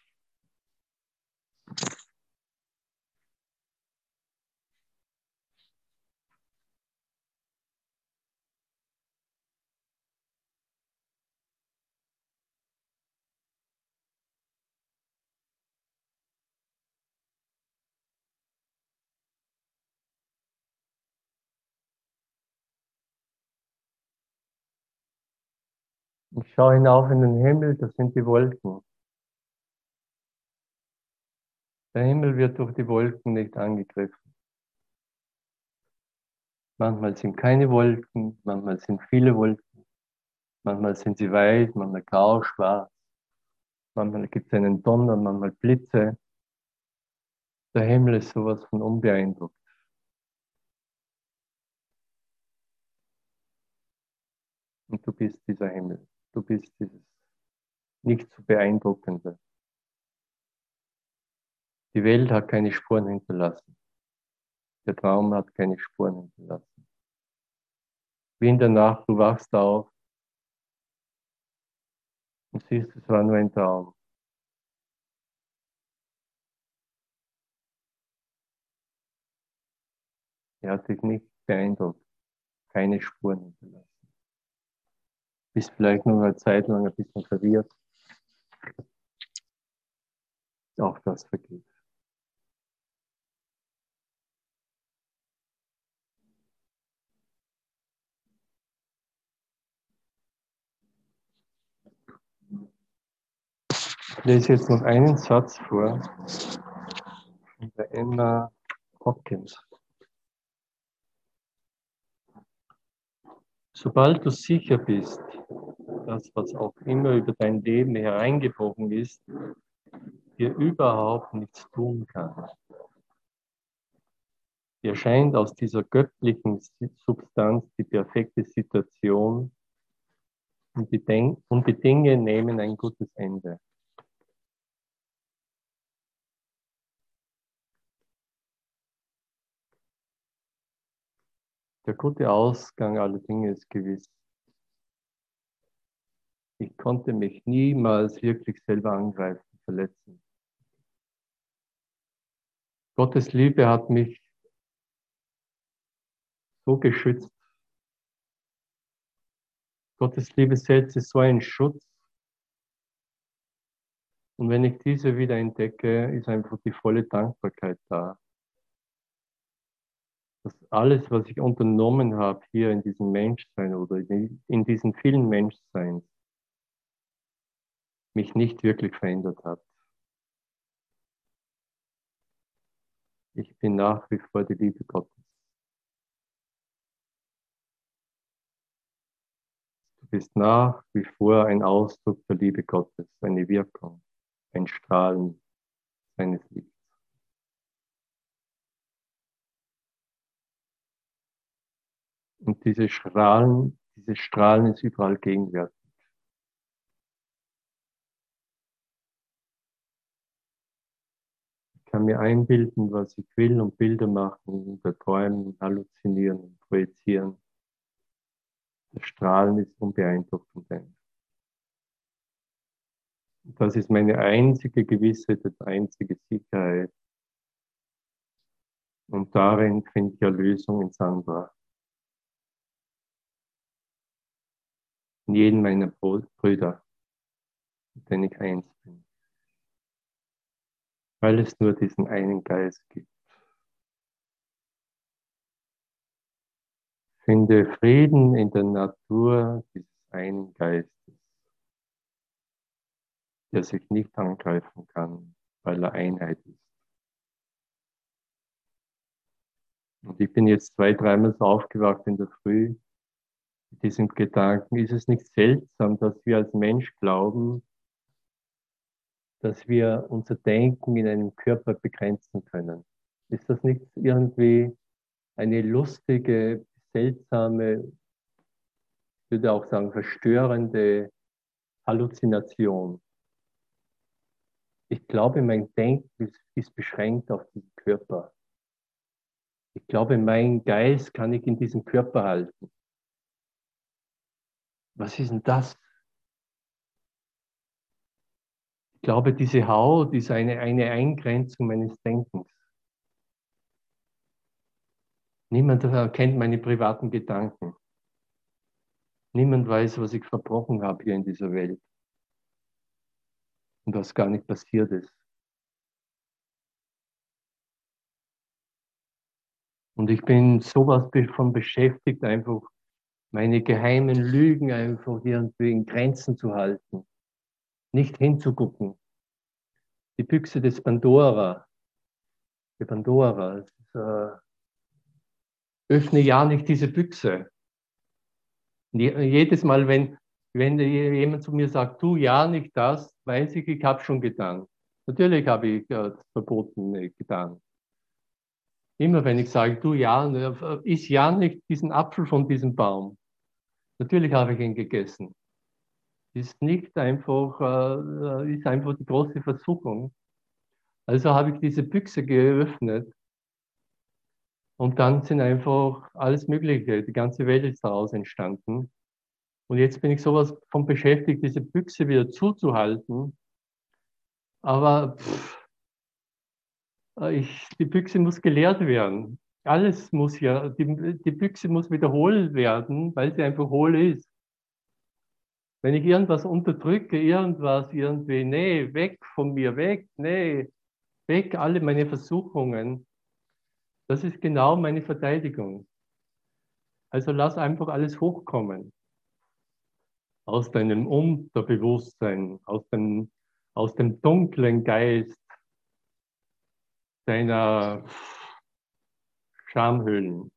Speaker 1: Ich schaue hinauf in den Himmel, das sind die Wolken. Der Himmel wird durch die Wolken nicht angegriffen. Manchmal sind keine Wolken, manchmal sind viele Wolken, manchmal sind sie weiß, manchmal grau, schwarz, manchmal gibt es einen Donner, manchmal Blitze. Der Himmel ist sowas von unbeeindruckt. Und du bist dieser Himmel. Du bist dieses nicht zu beeindruckende. Die Welt hat keine Spuren hinterlassen. Der Traum hat keine Spuren hinterlassen. Wie in der Nacht, du wachst auf und siehst, es war nur ein Traum. Er hat dich nicht beeindruckt, keine Spuren hinterlassen bist vielleicht noch eine Zeit lang ein bisschen verwirrt. Auch das vergeht. Ich lese jetzt noch einen Satz vor von der Emma Hopkins. Sobald du sicher bist, dass was auch immer über dein Leben hereingebrochen ist, dir überhaupt nichts tun kann. Dir scheint aus dieser göttlichen Substanz die perfekte Situation und die, Den und die Dinge nehmen ein gutes Ende. Der gute Ausgang aller Dinge ist gewiss. Ich konnte mich niemals wirklich selber angreifen, verletzen. Gottes Liebe hat mich so geschützt. Gottes Liebe selbst ist so ein Schutz. Und wenn ich diese wieder entdecke, ist einfach die volle Dankbarkeit da dass alles, was ich unternommen habe hier in diesem Menschsein oder in diesen vielen Menschseins, mich nicht wirklich verändert hat. Ich bin nach wie vor die Liebe Gottes. Du bist nach wie vor ein Ausdruck der Liebe Gottes, eine Wirkung, ein Strahlen seines Liebes. Und diese Strahlen, diese Strahlen ist überall gegenwärtig. Ich kann mir einbilden, was ich will und Bilder machen, oder träumen, halluzinieren, projizieren. Das Strahlen ist unbeeindruckend. Das ist meine einzige Gewissheit, das einzige Sicherheit. Und darin finde ich Erlösung in Sandra. In jedem meiner Brüder, mit denen ich eins bin. Weil es nur diesen einen Geist gibt. Finde Frieden in der Natur dieses einen Geistes, der sich nicht angreifen kann, weil er Einheit ist. Und ich bin jetzt zwei, dreimal so aufgewacht in der Früh, diesem Gedanken, ist es nicht seltsam, dass wir als Mensch glauben, dass wir unser Denken in einem Körper begrenzen können? Ist das nicht irgendwie eine lustige, seltsame, ich würde auch sagen, verstörende Halluzination? Ich glaube, mein Denken ist, ist beschränkt auf diesen Körper. Ich glaube, mein Geist kann ich in diesem Körper halten. Was ist denn das? Ich glaube, diese Haut ist eine, eine Eingrenzung meines Denkens. Niemand erkennt meine privaten Gedanken. Niemand weiß, was ich verbrochen habe hier in dieser Welt. Und was gar nicht passiert ist. Und ich bin sowas von beschäftigt, einfach meine geheimen Lügen einfach irgendwie in Grenzen zu halten, nicht hinzugucken. Die Büchse des Pandora, die Pandora, ist, äh, öffne ja nicht diese Büchse. Jedes Mal, wenn, wenn jemand zu mir sagt, tu ja nicht das, weiß ich, ich habe schon getan. Natürlich habe ich äh, das Verbotene getan. Immer wenn ich sage, du ja, ne, iss ja nicht diesen Apfel von diesem Baum. Natürlich habe ich ihn gegessen. Ist nicht einfach, äh, ist einfach die große Versuchung. Also habe ich diese Büchse geöffnet und dann sind einfach alles Mögliche, die ganze Welt ist daraus entstanden. Und jetzt bin ich sowas von beschäftigt, diese Büchse wieder zuzuhalten. Aber pff, äh, ich, die Büchse muss geleert werden. Alles muss ja, die, die Büchse muss wiederholt werden, weil sie einfach hohl ist. Wenn ich irgendwas unterdrücke, irgendwas irgendwie, nee, weg von mir, weg, nee, weg, alle meine Versuchungen, das ist genau meine Verteidigung. Also lass einfach alles hochkommen. Aus deinem Unterbewusstsein, aus dem, aus dem dunklen Geist, deiner Schamhöhlen.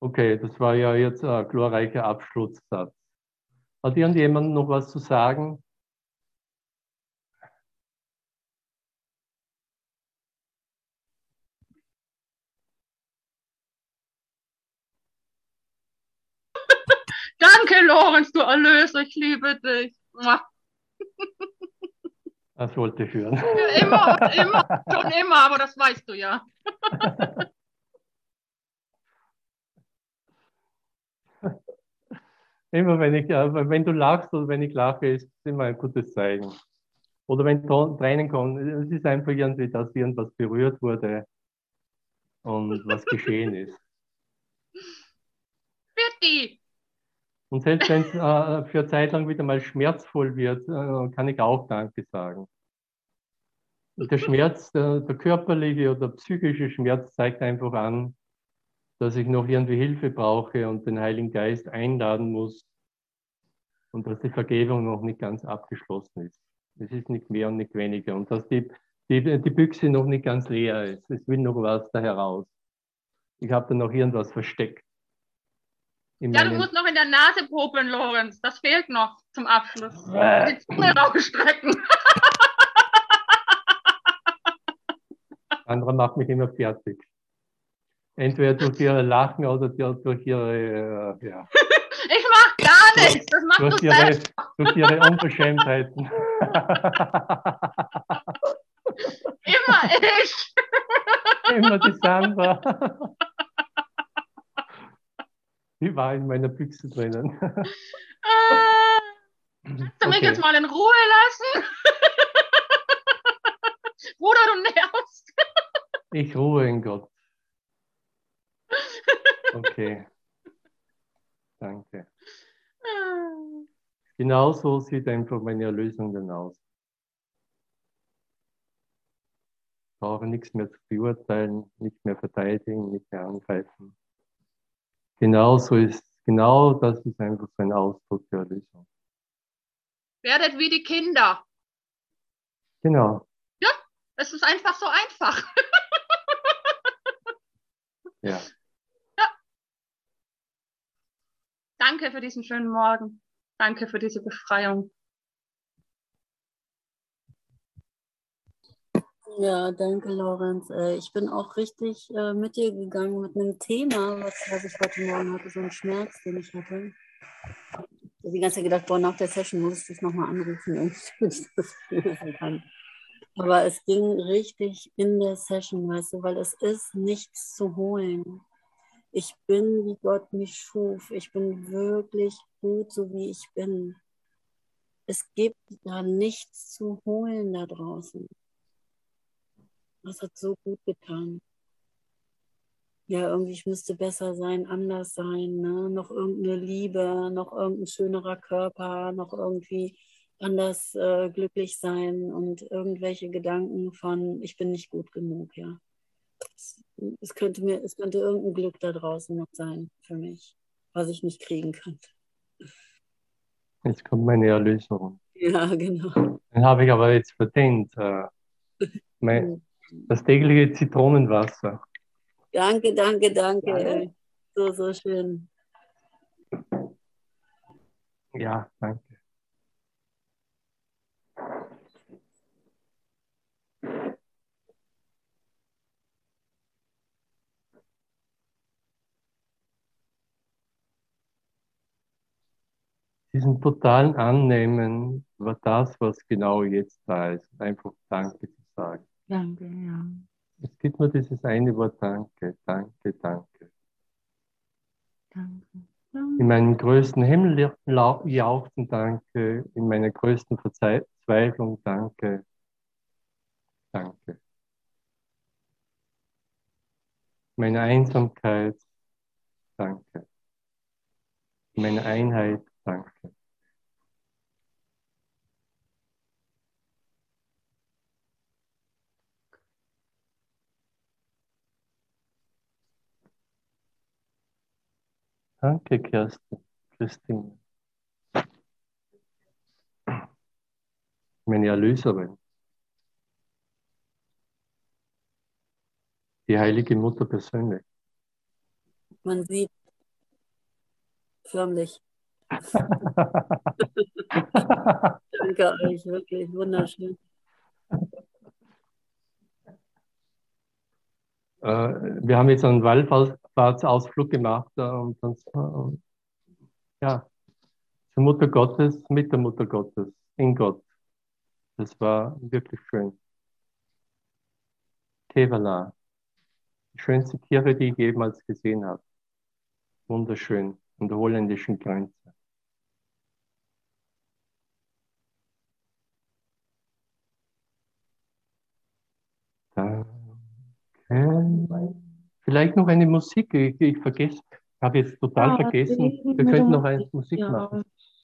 Speaker 1: Okay, das war ja jetzt ein glorreicher Abschlusssatz. Hat irgendjemand noch was zu sagen?
Speaker 5: Danke, Lorenz, du Erlöser, ich liebe dich.
Speaker 1: Das wollte ich hören.
Speaker 5: Immer und immer, schon immer, aber das weißt du ja.
Speaker 1: Immer wenn ich, äh, wenn du lachst oder wenn ich lache, ist es immer ein gutes Zeichen. Oder wenn Tränen kommen, es ist einfach irgendwie, dass irgendwas berührt wurde und was geschehen ist.
Speaker 5: Bitte.
Speaker 1: Und selbst wenn es äh, für eine Zeit lang wieder mal schmerzvoll wird, äh, kann ich auch Danke sagen. Der Schmerz, der, der körperliche oder psychische Schmerz zeigt einfach an, dass ich noch irgendwie Hilfe brauche und den Heiligen Geist einladen muss und dass die Vergebung noch nicht ganz abgeschlossen ist. Es ist nicht mehr und nicht weniger und dass die, die, die Büchse noch nicht ganz leer ist. Es will noch was da heraus. Ich habe da noch irgendwas versteckt.
Speaker 5: Ja, du musst noch in der Nase popeln, Lorenz. Das fehlt noch zum Abschluss. Die Zunge rausstrecken.
Speaker 1: Andere macht mich immer fertig. Entweder durch ihre Lachen oder durch ihre, äh, ja.
Speaker 5: Ich mach gar nichts, das machst
Speaker 1: durch
Speaker 5: du
Speaker 1: ihre,
Speaker 5: selbst.
Speaker 1: durch ihre Unverschämtheiten.
Speaker 5: Immer ich.
Speaker 1: Immer die Sandra. Die war in meiner Büchse drinnen.
Speaker 5: Ah, Kannst du mich jetzt mal in Ruhe lassen? Bruder, du nervst.
Speaker 1: Ich ruhe in Gott. Okay. Danke. Genauso sieht einfach meine Erlösung dann aus. Ich brauche nichts mehr zu beurteilen, nicht mehr verteidigen, nicht mehr angreifen. Genauso ist, genau das ist einfach so ein Ausdruck der Erlösung.
Speaker 5: Werdet wie die Kinder.
Speaker 1: Genau,
Speaker 5: Es ist einfach so einfach.
Speaker 1: ja.
Speaker 5: Danke für diesen schönen Morgen. Danke für diese Befreiung.
Speaker 2: Ja, danke, Lorenz. Äh, Ich bin auch richtig äh, mit dir gegangen mit einem Thema, was, ich heute Morgen hatte, so ein Schmerz, den ich hatte. Ich habe die ganze Zeit gedacht, boah, nach der Session muss ich dich nochmal anrufen, damit ich das lösen kann. Aber es ging richtig in der Session, weißt du, weil es ist nichts zu holen. Ich bin, wie Gott mich schuf. Ich bin wirklich gut, so wie ich bin. Es gibt da nichts zu holen da draußen. Das hat so gut getan. Ja, irgendwie, ich müsste besser sein, anders sein, ne? noch irgendeine Liebe, noch irgendein schönerer Körper, noch irgendwie anders äh, glücklich sein und irgendwelche Gedanken von, ich bin nicht gut genug, ja. Es, es, könnte mir, es könnte irgendein Glück da draußen noch sein für mich, was ich nicht kriegen könnte.
Speaker 1: Jetzt kommt meine Erlösung.
Speaker 2: Ja, genau.
Speaker 1: Den habe ich aber jetzt verdient. Äh, mein, das tägliche Zitronenwasser.
Speaker 2: Danke, danke, danke. ey. So, so schön.
Speaker 1: Ja, danke. Diesen totalen Annehmen war das, was genau jetzt da ist. Einfach Danke zu sagen.
Speaker 3: Danke, ja.
Speaker 1: Es gibt nur dieses eine Wort Danke, Danke, Danke.
Speaker 3: Danke.
Speaker 1: In meinem größten Himmeljauchzen Danke, in meiner größten Verzweiflung Danke, Danke. Meine Einsamkeit, Danke. Meine Einheit, Danke. Danke, Kerstin, Christine. meine Erlöserin. Die heilige Mutter persönlich.
Speaker 2: Man sieht förmlich. Danke euch, wirklich wunderschön.
Speaker 1: Äh, wir haben jetzt einen Wallfahrtsausflug gemacht äh, und uns, äh, ja, zur Mutter Gottes, mit der Mutter Gottes, in Gott. Das war wirklich schön. Kevala, die schönste Kirche, die ich jemals gesehen habe. Wunderschön, an der holländischen Grenze. Danke. Vielleicht noch eine Musik, ich, ich vergesse, ich habe jetzt total
Speaker 3: Ja,
Speaker 1: vergessen.
Speaker 3: wir
Speaker 1: könnten noch eine Musik
Speaker 3: ja.
Speaker 1: machen.